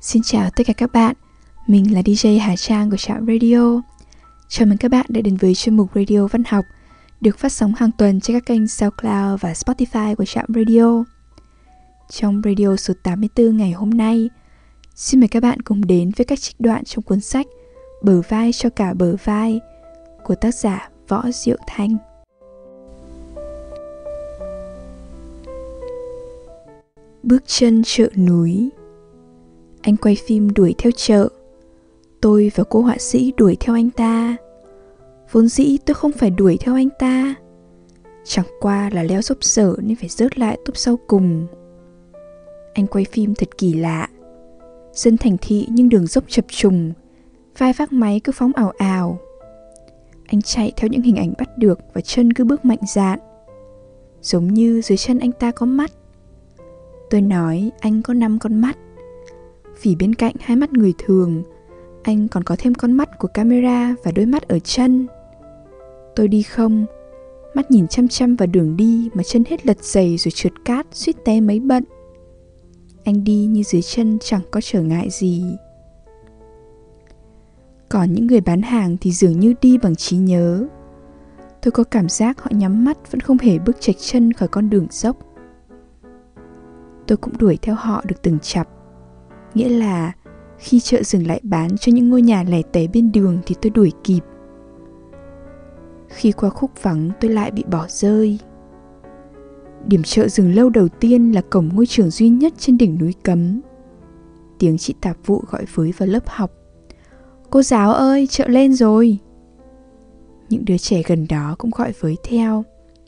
Xin chào tất cả các bạn, mình là DJ Hà Trang của Trạm Radio. Chào mừng các bạn đã đến với chuyên mục Radio Văn học được phát sóng hàng tuần trên các kênh SoundCloud và Spotify của Trạm Radio. Trong radio số 84 ngày hôm nay, xin mời các bạn cùng đến với các trích đoạn trong cuốn sách Bờ vai cho cả bờ vai của tác giả Võ Diệu Thanh. Bước chân chợ núi anh quay phim đuổi theo chợ. Tôi và cô họa sĩ đuổi theo anh ta. Vốn dĩ tôi không phải đuổi theo anh ta. Chẳng qua là leo dốc sở nên phải rớt lại túp sau cùng. Anh quay phim thật kỳ lạ. Dân thành thị nhưng đường dốc chập trùng, Vai vác máy cứ phóng ảo ảo. Anh chạy theo những hình ảnh bắt được Và chân cứ bước mạnh dạn. Giống như dưới chân anh ta có mắt. Tôi nói, anh có năm con mắt. Vì bên cạnh hai mắt người thường. Anh còn có thêm con mắt của camera và đôi mắt ở chân. Tôi đi không. Mắt nhìn chăm chăm vào đường đi Mà chân hết lật giày rồi trượt cát, suýt té mấy bận. Anh đi như dưới chân chẳng có trở ngại gì. Còn những người bán hàng thì dường như đi bằng trí nhớ. Tôi có cảm giác họ nhắm mắt vẫn không hề bước chạch chân khỏi con đường dốc. Tôi cũng đuổi theo họ được từng chặp nghĩa là khi chợ dừng lại bán cho những ngôi nhà lẻ tẻ bên đường thì tôi đuổi kịp. Khi qua khúc vắng, tôi lại bị bỏ rơi. Điểm chợ dừng lâu đầu tiên là cổng ngôi trường duy nhất trên đỉnh núi cấm. Tiếng chị tạp vụ gọi với vào lớp học. Cô giáo ơi, chợ lên rồi. Những đứa trẻ gần đó cũng gọi với theo.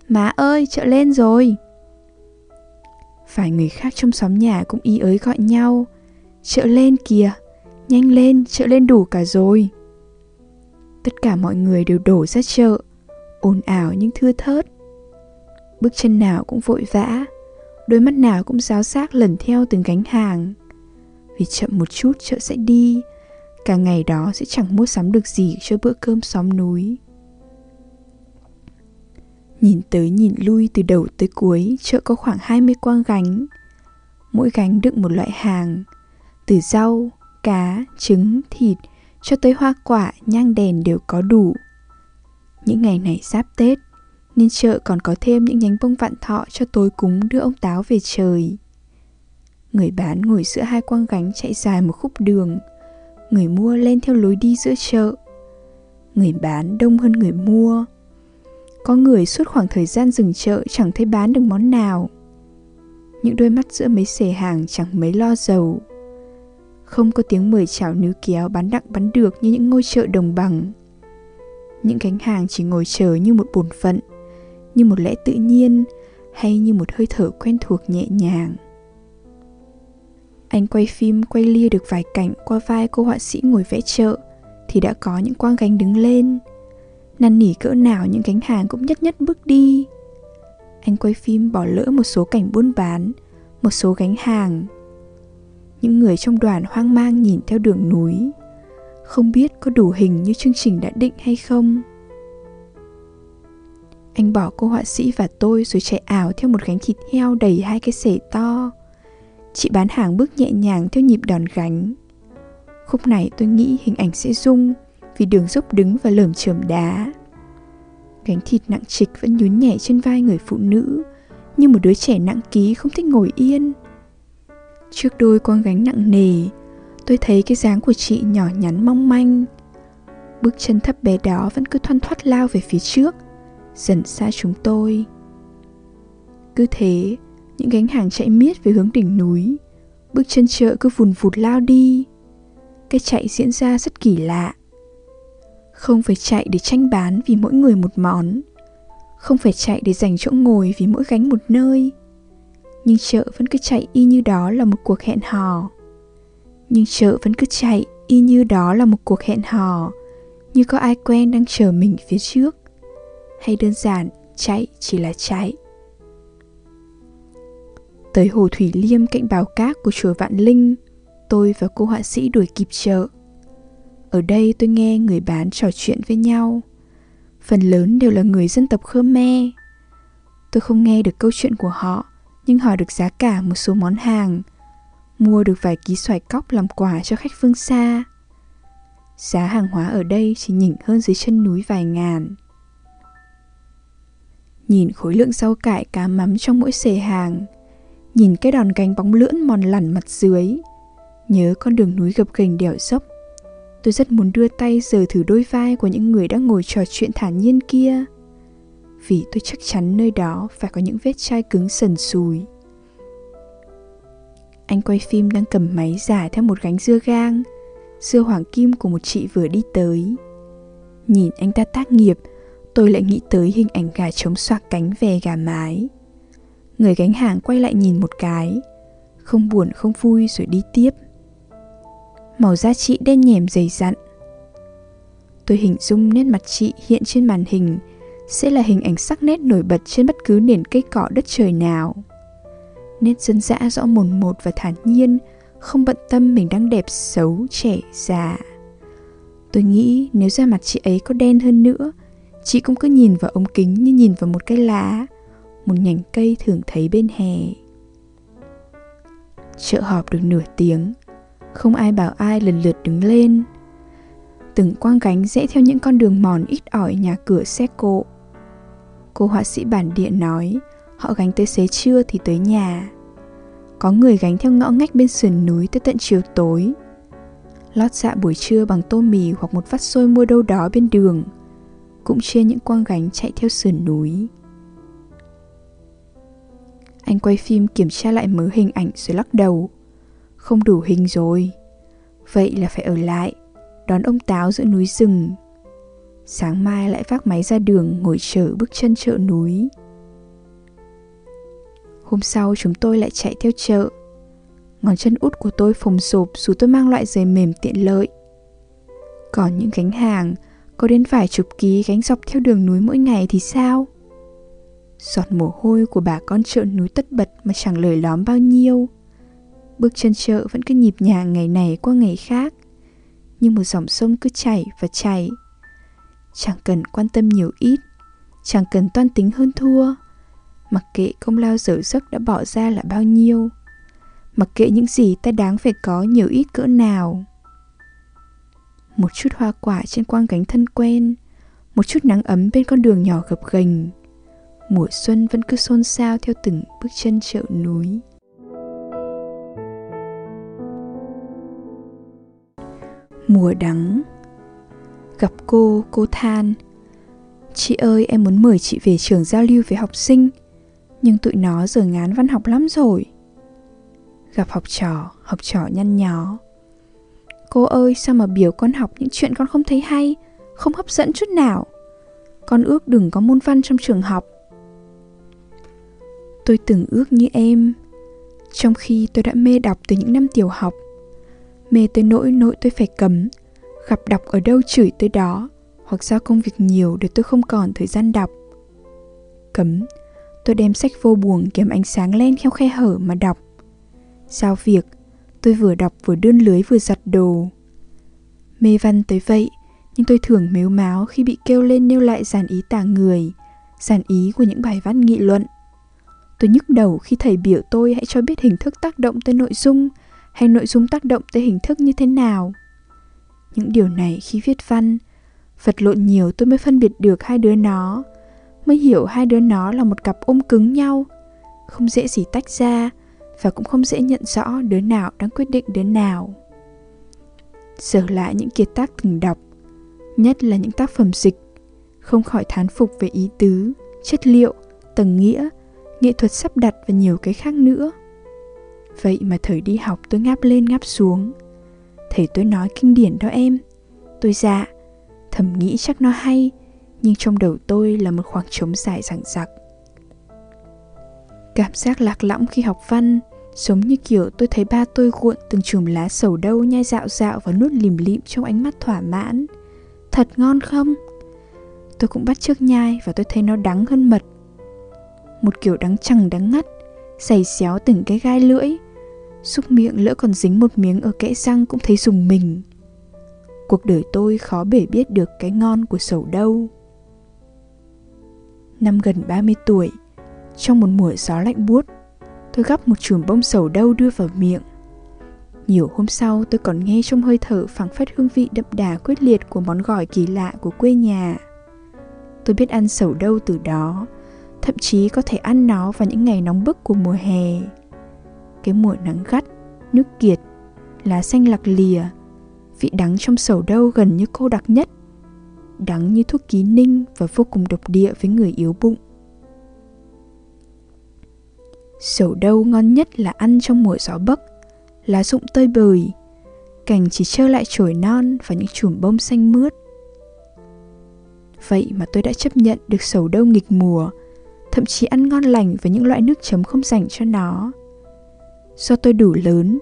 Má ơi, chợ lên rồi. Phải người khác trong xóm nhà cũng ý ới gọi nhau chợ lên kìa. Nhanh lên chợ lên đủ cả rồi. Tất cả mọi người đều đổ ra chợ ồn ào nhưng thưa thớt. Bước chân nào cũng vội vã đôi mắt nào cũng giáo xác lần theo từng gánh hàng. Vì chậm một chút chợ sẽ đi cả ngày đó sẽ chẳng mua sắm được gì cho bữa cơm xóm núi. Nhìn tới nhìn lui từ đầu tới cuối, chợ có khoảng 20 quang gánh. Mỗi gánh đựng một loại hàng, từ rau, cá, trứng, thịt cho tới hoa quả, nhang đèn đều có đủ. Những ngày này giáp Tết, nên chợ còn có thêm những nhánh bông vạn thọ cho tối cúng đưa ông táo về trời. Người bán ngồi giữa hai quang gánh chạy dài một khúc đường, người mua lên theo lối đi giữa chợ. Người bán đông hơn người mua, có người suốt khoảng thời gian dừng chợ chẳng thấy bán được món nào Những đôi mắt giữa mấy xề hàng chẳng mấy lo giàu không có tiếng mời chào níu kéo bán đặng bán được như những ngôi chợ đồng bằng. Những cánh hàng chỉ ngồi chờ như một bổn phận, Như một lẽ tự nhiên hay như một hơi thở quen thuộc nhẹ nhàng. Anh quay phim quay lia được vài cảnh qua vai cô họa sĩ ngồi vẽ chợ thì đã có những quang gánh đứng lên. Năn nỉ cỡ nào những gánh hàng cũng nhất nhất bước đi. Anh quay phim bỏ lỡ một số cảnh buôn bán, một số gánh hàng những người trong đoàn hoang mang nhìn theo đường núi không biết có đủ hình như chương trình đã định hay không anh bỏ cô họa sĩ và tôi rồi chạy ảo theo một gánh thịt heo đầy hai cái sể to chị bán hàng bước nhẹ nhàng theo nhịp đòn gánh khúc này tôi nghĩ hình ảnh sẽ rung vì đường dốc đứng và lởm chởm đá. Gánh thịt nặng trịch vẫn nhún nhảy trên vai người phụ nữ, như một đứa trẻ nặng ký không thích ngồi yên. Trước đôi con gánh nặng nề, tôi thấy cái dáng của chị nhỏ nhắn mong manh. Bước chân thấp bé đó vẫn cứ thoăn thoắt lao về phía trước, dần xa chúng tôi. Cứ thế, những gánh hàng chạy miết về hướng đỉnh núi, bước chân chợ cứ vùn vụt lao đi. Cái chạy diễn ra rất kỳ lạ không phải chạy để tranh bán vì mỗi người một món không phải chạy để dành chỗ ngồi vì mỗi gánh một nơi nhưng chợ vẫn cứ chạy y như đó là một cuộc hẹn hò. Nhưng chợ vẫn cứ chạy y như đó là một cuộc hẹn hò, như có ai quen đang chờ mình phía trước. Hay đơn giản, chạy chỉ là chạy. Tới hồ thủy liêm cạnh bào cát của chùa vạn linh, tôi và cô họa sĩ đuổi kịp chợ. Ở đây tôi nghe người bán trò chuyện với nhau. Phần lớn đều là người dân tộc khmer. Tôi không nghe được câu chuyện của họ nhưng hỏi được giá cả một số món hàng mua được vài ký xoài cóc làm quà cho khách phương xa. Giá hàng hóa ở đây chỉ nhỉnh hơn dưới chân núi vài ngàn. Nhìn khối lượng rau cải cá mắm trong mỗi xề hàng, nhìn cái đòn gánh bóng lưỡn mòn lằn mặt dưới, nhớ con đường núi gập ghềnh đèo dốc. Tôi rất muốn đưa tay sờ thử đôi vai của những người đang ngồi trò chuyện thản nhiên kia. Vì tôi chắc chắn nơi đó phải có những vết chai cứng sần sùi. Anh quay phim đang cầm máy giả theo một gánh dưa gang, dưa hoàng kim của một chị vừa đi tới. Nhìn anh ta tác nghiệp, tôi lại nghĩ tới hình ảnh gà trống xoạc cánh về gà mái. Người gánh hàng quay lại nhìn một cái, không buồn không vui rồi đi tiếp. Màu da chị đen nhèm dày dặn. Tôi hình dung nét mặt chị hiện trên màn hình sẽ là hình ảnh sắc nét nổi bật trên bất cứ nền cây cỏ đất trời nào. Nét dân dã rõ mồn một và thản nhiên, không bận tâm mình đang đẹp xấu, trẻ, già. Tôi nghĩ nếu da mặt chị ấy có đen hơn nữa, chị cũng cứ nhìn vào ống kính như nhìn vào một cái lá, một nhành cây thường thấy bên hè. Chợ họp được nửa tiếng, không ai bảo ai lần lượt đứng lên. Từng quang gánh rẽ theo những con đường mòn ít ỏi nhà cửa xe cộ. Cô họa sĩ bản địa nói, họ gánh tới xế trưa thì tới nhà. Có người gánh theo ngõ ngách bên sườn núi tới tận chiều tối. Lót dạ buổi trưa bằng tô mì hoặc một vắt xôi mua đâu đó bên đường. Cũng trên những quang gánh chạy theo sườn núi. Anh quay phim kiểm tra lại mớ hình ảnh rồi lắc đầu. Không đủ hình rồi. Vậy là phải ở lại, đón ông Táo giữa núi rừng. Sáng mai lại vác máy ra đường ngồi chờ bước chân chợ núi. Hôm sau chúng tôi lại chạy theo chợ. Ngón chân út của tôi phồng sụp dù tôi mang loại giày mềm tiện lợi. Còn những gánh hàng có đến vài chục ký gánh dọc theo đường núi mỗi ngày thì sao? Giọt mồ hôi của bà con chợ núi tất bật mà chẳng lời lóm bao nhiêu. Bước chân chợ vẫn cứ nhịp nhàng ngày này qua ngày khác, như một dòng sông cứ chảy và chảy. Chẳng cần quan tâm nhiều ít, chẳng cần toan tính hơn thua, mặc kệ công lao dở giấc đã bỏ ra là bao nhiêu, mặc kệ những gì ta đáng phải có nhiều ít cỡ nào. Một chút hoa quả trên quang gánh thân quen, một chút nắng ấm bên con đường nhỏ gập ghềnh. Mùa xuân vẫn cứ xôn xao theo từng bước chân chợ núi. Mùa đắng Gặp cô, cô than. Chị ơi, em muốn mời chị về trường giao lưu với học sinh Nhưng tụi nó giờ ngán văn học lắm rồi. Gặp học trò, học trò nhăn nhó. Cô ơi, sao mà biểu con học những chuyện con không thấy hay Không hấp dẫn chút nào? Con ước đừng có môn văn trong trường học. Tôi từng ước như em Trong khi tôi đã mê đọc từ những năm tiểu học. Mê tới nỗi nỗi tôi phải cấm Gặp đọc ở đâu chửi tới đó, Hoặc do công việc nhiều để tôi không còn thời gian đọc. Cấm, Tôi đem sách vô buồng kiếm ánh sáng len theo khe hở mà đọc. Sao việc, Tôi vừa đọc vừa đơn lưới vừa giặt đồ. Mê văn tới vậy, Nhưng tôi thường mếu máo khi bị kêu lên nêu lại dàn ý tả người Dàn ý của những bài văn nghị luận. Tôi nhức đầu khi thầy biểu tôi hãy cho biết hình thức tác động tới nội dung, hay nội dung tác động tới hình thức như thế nào. Những điều này khi viết văn, vật lộn nhiều tôi mới phân biệt được hai đứa nó, mới hiểu hai đứa nó là một cặp ôm cứng nhau, không dễ gì tách ra và cũng không dễ nhận rõ đứa nào đang quyết định đứa nào. Giờ lại những kiệt tác từng đọc, nhất là những tác phẩm dịch, không khỏi thán phục về ý tứ, chất liệu, tầng nghĩa, nghệ thuật sắp đặt và nhiều cái khác nữa. Vậy mà thời đi học tôi ngáp lên ngáp xuống Thầy tôi nói kinh điển đó em Tôi dạ Thầm nghĩ chắc nó hay Nhưng trong đầu tôi là một khoảng trống dài dằng dặc Cảm giác lạc lõng khi học văn Giống như kiểu tôi thấy ba tôi cuộn từng chùm lá sầu đâu nhai dạo dạo và nuốt lìm lịm trong ánh mắt thỏa mãn. Thật ngon không? Tôi cũng bắt chước nhai và tôi thấy nó đắng hơn mật. Một kiểu đắng chẳng đắng ngắt, xày xéo từng cái gai lưỡi, Xúc miệng lỡ còn dính một miếng ở kẽ răng cũng thấy dùng mình Cuộc đời tôi khó bể biết được cái ngon của sầu đâu Năm gần 30 tuổi Trong một mùa gió lạnh buốt Tôi gắp một chùm bông sầu đâu đưa vào miệng Nhiều hôm sau tôi còn nghe trong hơi thở phảng phất hương vị đậm đà quyết liệt của món gỏi kỳ lạ của quê nhà. Tôi biết ăn sầu đâu từ đó, thậm chí có thể ăn nó vào những ngày nóng bức của mùa hè. Cái mùa nắng gắt, nước kiệt, lá xanh lạc lìa, vị đắng trong sầu đâu gần như cô đặc nhất, đắng như thuốc ký ninh và vô cùng độc địa với người yếu bụng. Sầu đâu ngon nhất là ăn trong mùa gió bấc, lá rụng tơi bời, cành chỉ trơ lại chồi non và những chùm bông xanh mướt. Vậy mà tôi đã chấp nhận được sầu đâu nghịch mùa, thậm chí ăn ngon lành với những loại nước chấm không dành cho nó. Do tôi đủ lớn,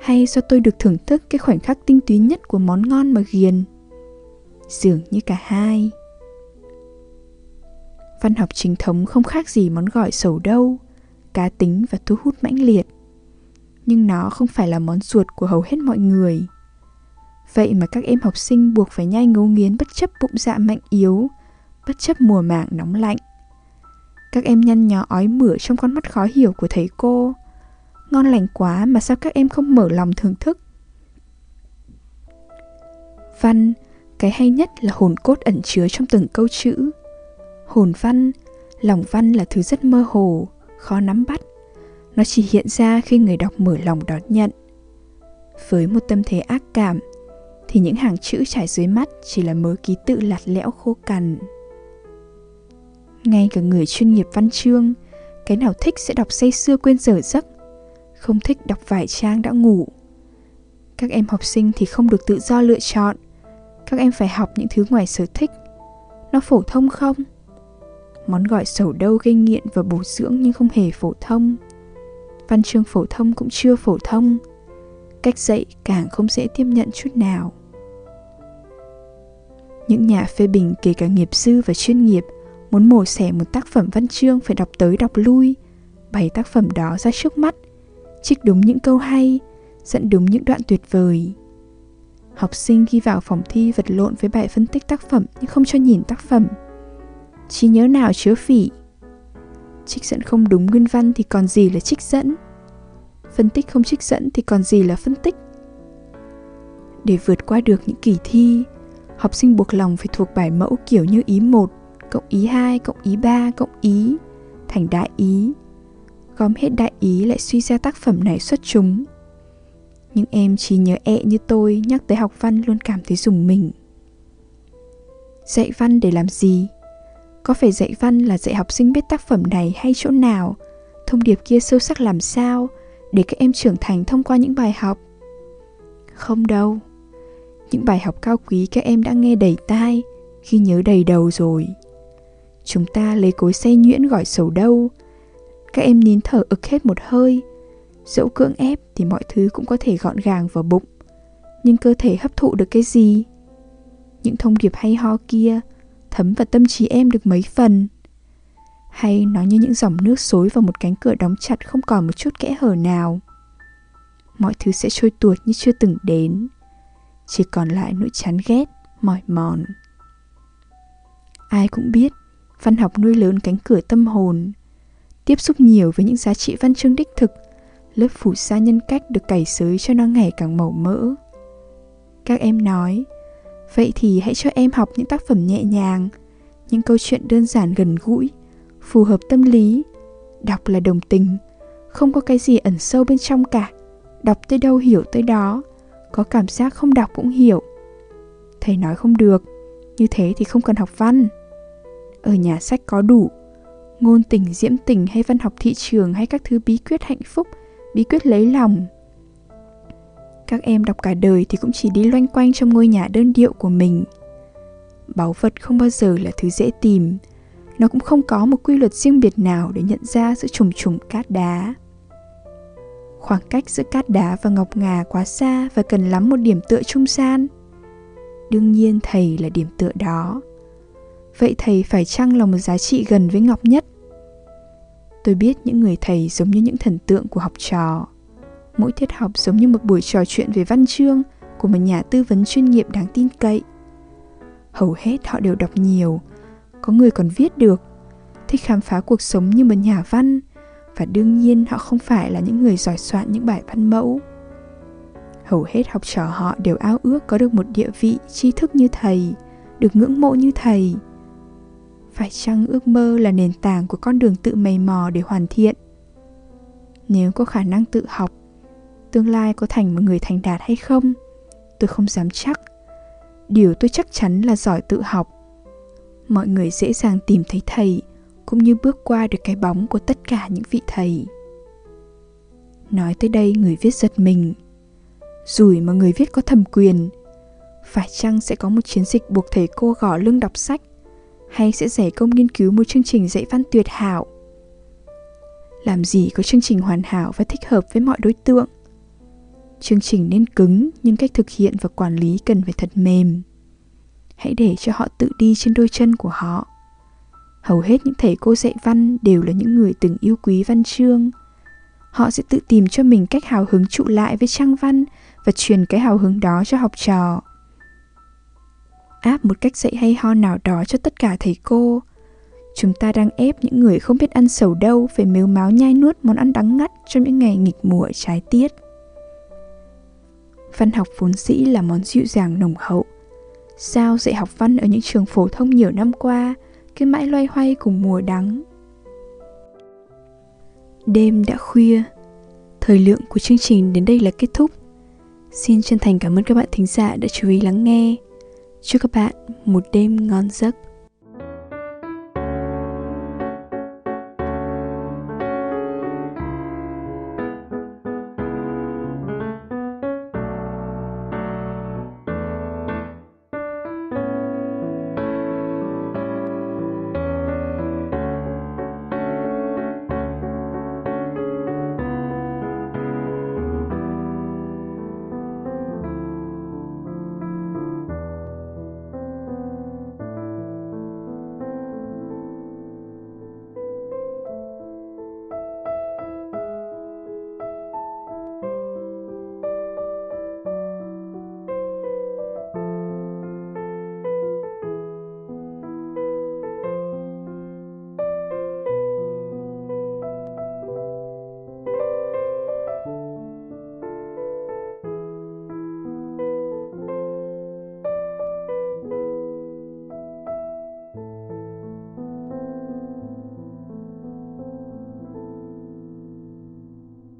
hay do tôi được thưởng thức cái khoảnh khắc tinh túy nhất của món ngon mà ghiền? Dường như cả hai. Văn học chính thống không khác gì món gọi sầu đâu, cá tính và thu hút mãnh liệt. Nhưng nó không phải là món ruột của hầu hết mọi người. Vậy mà các em học sinh buộc phải nhai ngấu nghiến bất chấp bụng dạ mạnh yếu, bất chấp mùa màng nóng lạnh. Các em nhăn nhó ói mửa trong con mắt khó hiểu của thầy cô. Ngon lành quá mà sao các em không mở lòng thưởng thức? Văn, cái hay nhất là hồn cốt ẩn chứa trong từng câu chữ. Hồn văn, lòng văn là thứ rất mơ hồ, khó nắm bắt. Nó chỉ hiện ra khi người đọc mở lòng đón nhận. Với một tâm thế ác cảm, thì những hàng chữ trải dưới mắt chỉ là mớ ký tự lạt lẽo khô cằn. Ngay cả người chuyên nghiệp văn chương, cái nào thích sẽ đọc say sưa quên giờ giấc, không thích đọc vài trang đã ngủ. Các em học sinh thì không được tự do lựa chọn, các em phải học những thứ ngoài sở thích. Nó phổ thông không? Món gọi sầu đâu gây nghiện và bổ dưỡng nhưng không hề phổ thông. Văn chương phổ thông cũng chưa phổ thông. Cách dạy càng không dễ tiếp nhận chút nào. Những nhà phê bình kể cả nghiệp dư và chuyên nghiệp muốn mổ xẻ một tác phẩm văn chương phải đọc tới đọc lui, bày tác phẩm đó ra trước mắt, trích đúng những câu hay, dẫn đúng những đoạn tuyệt vời. Học sinh ghi vào phòng thi vật lộn với bài phân tích tác phẩm nhưng không cho nhìn tác phẩm. Trí nhớ nào chứa phỉ. Trích dẫn không đúng nguyên văn thì còn gì là trích dẫn. Phân tích không trích dẫn thì còn gì là phân tích. Để vượt qua được những kỳ thi, học sinh buộc lòng phải thuộc bài mẫu kiểu như ý 1, cộng ý 2, cộng ý 3, cộng ý, thành đại ý. Gom hết đại ý lại suy ra tác phẩm này xuất chúng. Những em chỉ nhớ ẹ như tôi nhắc tới học văn luôn cảm thấy dùng mình. Dạy văn để làm gì? Có phải dạy văn là dạy học sinh biết tác phẩm này hay chỗ nào, thông điệp kia sâu sắc làm sao, để các em trưởng thành thông qua những bài học? Không đâu. Những bài học cao quý các em đã nghe đầy tai, khi nhớ đầy đầu rồi. Chúng ta lấy cối xay nhuyễn gọi sầu đâu. Các em nín thở ực hết một hơi. Dẫu cưỡng ép thì mọi thứ cũng có thể gọn gàng vào bụng. Nhưng cơ thể hấp thụ được cái gì? Những thông điệp hay ho kia thấm vào tâm trí em được mấy phần. Hay nó như những dòng nước xối vào một cánh cửa đóng chặt không còn một chút kẽ hở nào. Mọi thứ sẽ trôi tuột như chưa từng đến. Chỉ còn lại nỗi chán ghét, mỏi mòn. Ai cũng biết, văn học nuôi lớn cánh cửa tâm hồn. Tiếp xúc nhiều với những giá trị văn chương đích thực, lớp phủ sa nhân cách được cày xới cho nó ngày càng màu mỡ. Các em nói, Vậy thì hãy cho em học những tác phẩm nhẹ nhàng, những câu chuyện đơn giản gần gũi, phù hợp tâm lý. Đọc là đồng tình, không có cái gì ẩn sâu bên trong cả. Đọc tới đâu hiểu tới đó, có cảm giác không đọc cũng hiểu. Thầy nói không được, như thế thì không cần học văn. Ở nhà sách có đủ, ngôn tình, diễm tình hay văn học thị trường hay các thứ bí quyết hạnh phúc, bí quyết lấy lòng. Các em đọc cả đời thì cũng chỉ đi loanh quanh trong ngôi nhà đơn điệu của mình. Báu vật không bao giờ là thứ dễ tìm. Nó cũng không có một quy luật riêng biệt nào để nhận ra sự trùng trùng cát đá. Khoảng cách giữa cát đá và ngọc ngà quá xa và cần lắm một điểm tựa trung gian. Đương nhiên thầy là điểm tựa đó vậy thầy phải chăng là một giá trị gần với ngọc nhất tôi biết những người thầy giống như những thần tượng của học trò mỗi tiết học giống như một buổi trò chuyện về văn chương của một nhà tư vấn chuyên nghiệp đáng tin cậy. Hầu hết họ đều đọc nhiều, có người còn viết được, thích khám phá cuộc sống như một nhà văn và đương nhiên họ không phải là những người giỏi soạn những bài văn mẫu. Hầu hết học trò họ đều ao ước có được một địa vị tri thức như thầy, được ngưỡng mộ như thầy. Phải chăng ước mơ là nền tảng của con đường tự mày mò để hoàn thiện? Nếu có khả năng tự học, tương lai có thành một người thành đạt hay không? Tôi không dám chắc. Điều tôi chắc chắn là giỏi tự học. Mọi người dễ dàng tìm thấy thầy, cũng như bước qua được cái bóng của tất cả những vị thầy. Nói tới đây người viết giật mình. Rủi mà người viết có thẩm quyền, phải chăng sẽ có một chiến dịch buộc thầy cô gõ lưng đọc sách hay sẽ giải công nghiên cứu một chương trình dạy văn tuyệt hảo? Làm gì có chương trình hoàn hảo và thích hợp với mọi đối tượng? Chương trình nên cứng nhưng cách thực hiện và quản lý cần phải thật mềm. Hãy để cho họ tự đi trên đôi chân của họ. Hầu hết những thầy cô dạy văn đều là những người từng yêu quý văn chương. Họ sẽ tự tìm cho mình cách hào hứng trụ lại với trang văn và truyền cái hào hứng đó cho học trò áp một cách dạy hay ho nào đó cho tất cả thầy cô. Chúng ta đang ép những người không biết ăn sầu đâu phải mếu máo nhai nuốt món ăn đắng ngắt trong những ngày nghịch mùa trái tiết. Văn học vốn dĩ là món dịu dàng nồng hậu. Sao dạy học văn ở những trường phổ thông nhiều năm qua cứ mãi loay hoay cùng mùa đắng? Đêm đã khuya. Thời lượng của chương trình đến đây là kết thúc. Xin chân thành cảm ơn các bạn thính giả đã chú ý lắng nghe. Chúc các bạn một đêm ngon giấc.